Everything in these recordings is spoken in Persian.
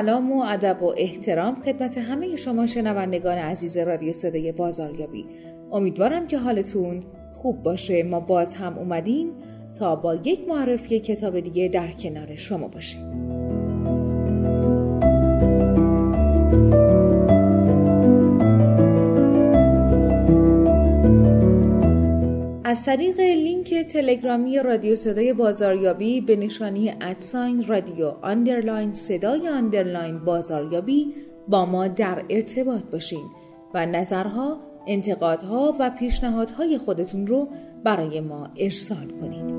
سلام و ادب و احترام خدمت همه شما شنوندگان عزیز رادیو صدای بازاریابی. امیدوارم که حالتون خوب باشه. ما باز هم اومدیم تا با یک معرفی کتاب دیگه در کنار شما باشیم. از طریق لینک تلگرامی رادیو صدای بازاریابی به نشانی at sign رادیو underline صدای underline بازاریابی با ما در ارتباط باشین و نظرها، انتقادها و پیشنهادهای خودتون رو برای ما ارسال کنید.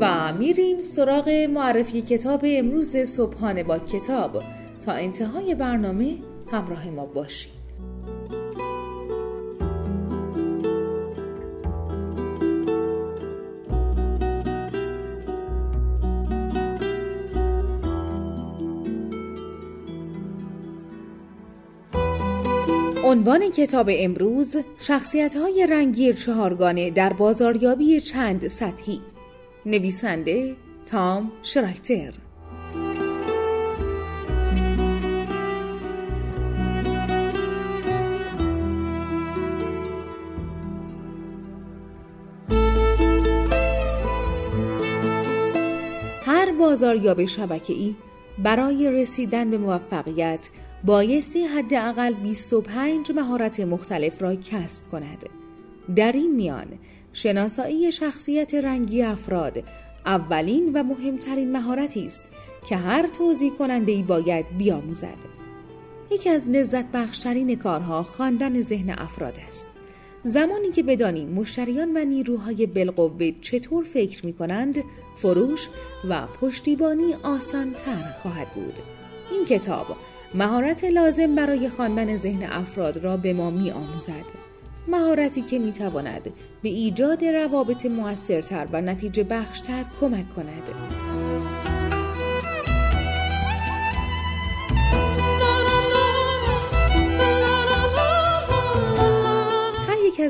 و میریم سراغ معرفی کتاب امروز صبحانه با کتاب تا انتهای برنامه همراه ما باشید. عنوان کتاب امروز شخصیت های رنگی چهارگانه در بازاریابی چند سطحی نویسنده تام شرایتر هر بازاریاب شبکه‌ای برای رسیدن به موفقیت بایستی حداقل 25 مهارت مختلف را کسب کند. در این میان شناسایی شخصیت رنگی افراد اولین و مهمترین مهارتی است که هر توضیح کننده ای باید بیاموزد. یکی از لذت بخشترین کارها خواندن ذهن افراد است. زمانی که بدانیم مشتریان و نیروهای بالقوه چطور فکر می کنند، فروش و پشتیبانی آسان تر خواهد بود. این کتاب مهارت لازم برای خواندن ذهن افراد را به ما می آموزد. مهارتی که می تواند به ایجاد روابط موثرتر و نتیجه بخشتر کمک کند.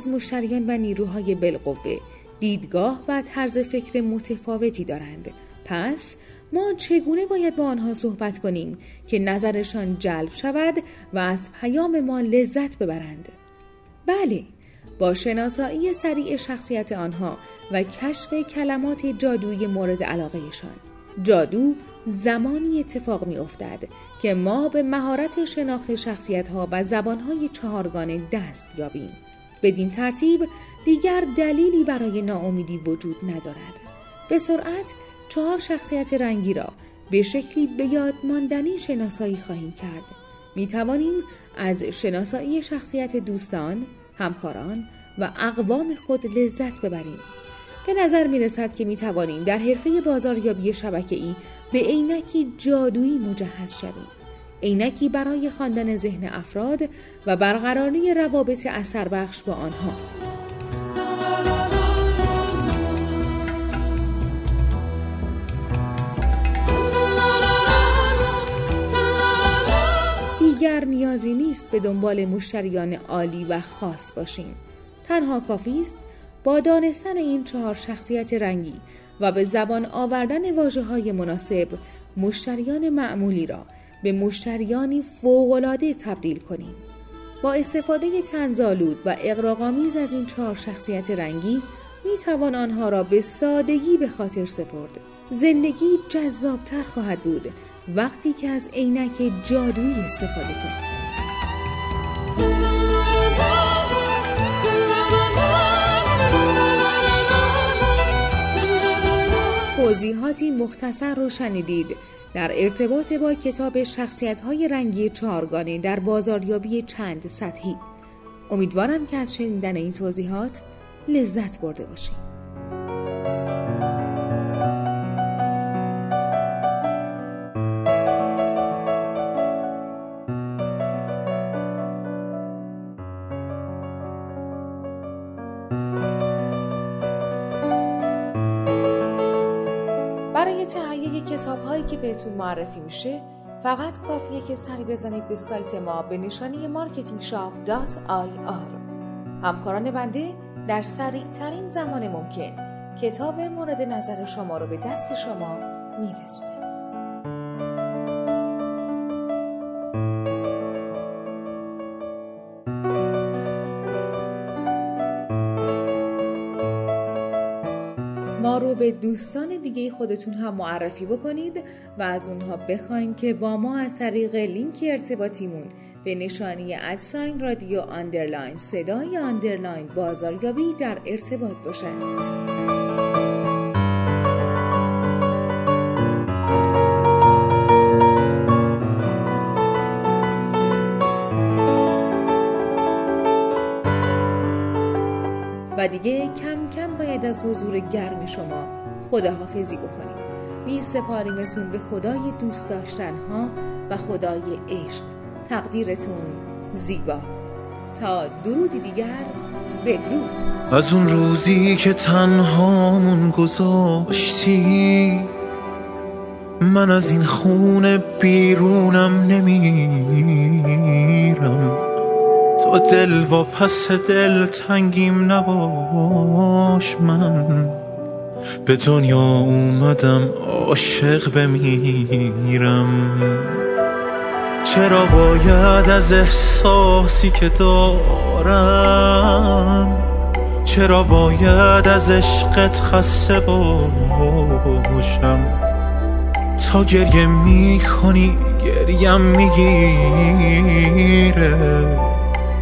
مشتریان و نیروهای بالقوه دیدگاه و طرز فکر متفاوتی دارند. پس ما چگونه باید با آنها صحبت کنیم که نظرشان جلب شود و از پیام ما لذت ببرند؟ بله، با شناسایی سریع شخصیت آنها و کشف کلمات جادویی مورد علاقهشان. جادو زمانی اتفاق می افتد که ما به مهارت شناخت شخصیت ها و زبان های چهارگانه دست یابیم. بدین ترتیب دیگر دلیلی برای ناامیدی وجود ندارد. به سرعت چهار شخصیت رنگی را به شکلی به یاد ماندنی شناسایی خواهیم کرد. می توانیم از شناسایی شخصیت دوستان، همکاران و اقوام خود لذت ببریم. به نظر می رسد که می توانیم در حرفه بازاریابی شبکه‌ای به عینکی جادویی مجهز شویم. عینکی برای خواندن ذهن افراد و برقراری روابط اثر بخش با آنها. دیگر نیازی نیست به دنبال مشتریان عالی و خاص باشیم. تنها کافی است با دانستن این چهار شخصیت رنگی و به زبان آوردن واجه های مناسب مشتریان معمولی را به مشتریانی فوقالعاده تبدیل کنیم. با استفاده تنزالود و اقراقامیز از این چهار شخصیت رنگی می توان آنها را به سادگی به خاطر سپرد. زندگی جذابتر خواهد بود وقتی که از عینک جادویی استفاده کنیم. توضیحاتی مختصر رو شنیدید. در ارتباط با کتاب شخصیت های رنگی چهارگانه در بازاریابی چند سطحی. امیدوارم که از شنیدن این توضیحات لذت برده باشید. کتاب هایی که بهتون معرفی میشه فقط کافیه که سری بزنید به سایت ما به نشانی marketingshop.ir همکاران بنده در سریع ترین زمان ممکن کتاب مورد نظر شما رو به دست شما میرسونه رو به دوستان دیگه خودتون هم معرفی بکنید و از اونها بخواین که با ما از طریق لینک ارتباطیمون به نشانی at sign رادیو underline صدای underline بازاریابی در ارتباط باشند. و دیگه کم باید از حضور گرم شما خداحافظی بکنیم. بی سپاریمتون به خدای دوست داشتن ها و خدای عشق. تقدیرتون زیبا. تا درودی دیگر بدرود. از اون روزی که تنهامون گذاشتی من از این خونه بیرونم نمیرم. دل و پس دل تنگیم نباش من. به دنیا اومدم عاشق بمیرم. چرا باید از احساسی که دارم چرا باید از عشقت خسته باشم؟ تا گریه می‌کنی گریم می‌گیره.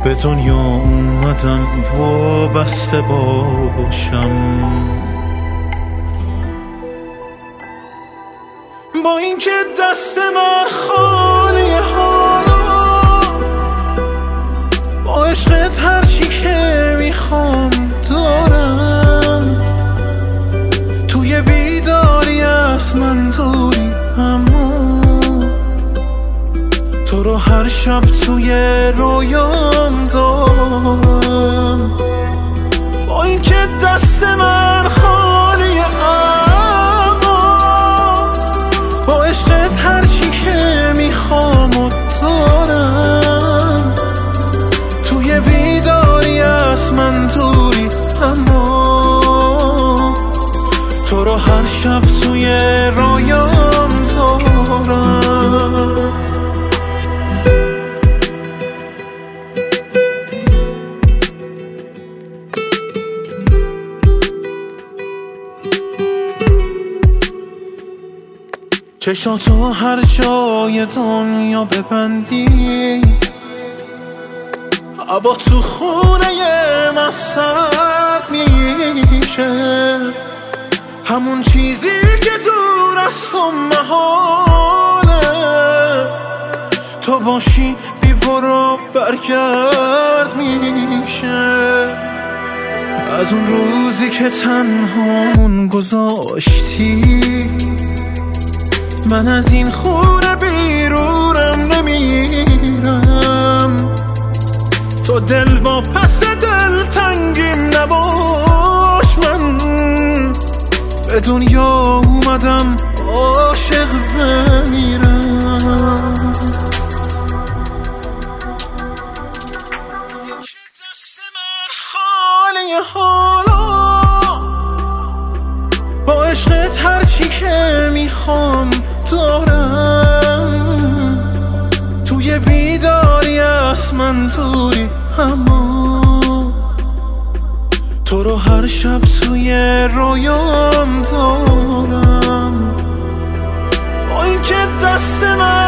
به دنیا اومدم وابسته باشم. با اینکه دست من خالی حالا با عشقت هرچی که می‌خوام دارم. توی بیداری از من دوری اما تو رو هر شب توی رویام با اینکه دست من چشاتو هر جای دنیا ببندی. هوا تو خونه من سرد میشه. همون چیزی که دور از تو محاله. تو باشی بی برو برگرد میشه. از اون روزی که تنهامون گذاشتی من از این خونه بیرونم نمیرم. تو دل با پس دل تنگیم نباش من. به دنیا اومدم عاشق بمیرم. من دوری اما تو رو هر شب توی رویام دارم. با اینکه دست من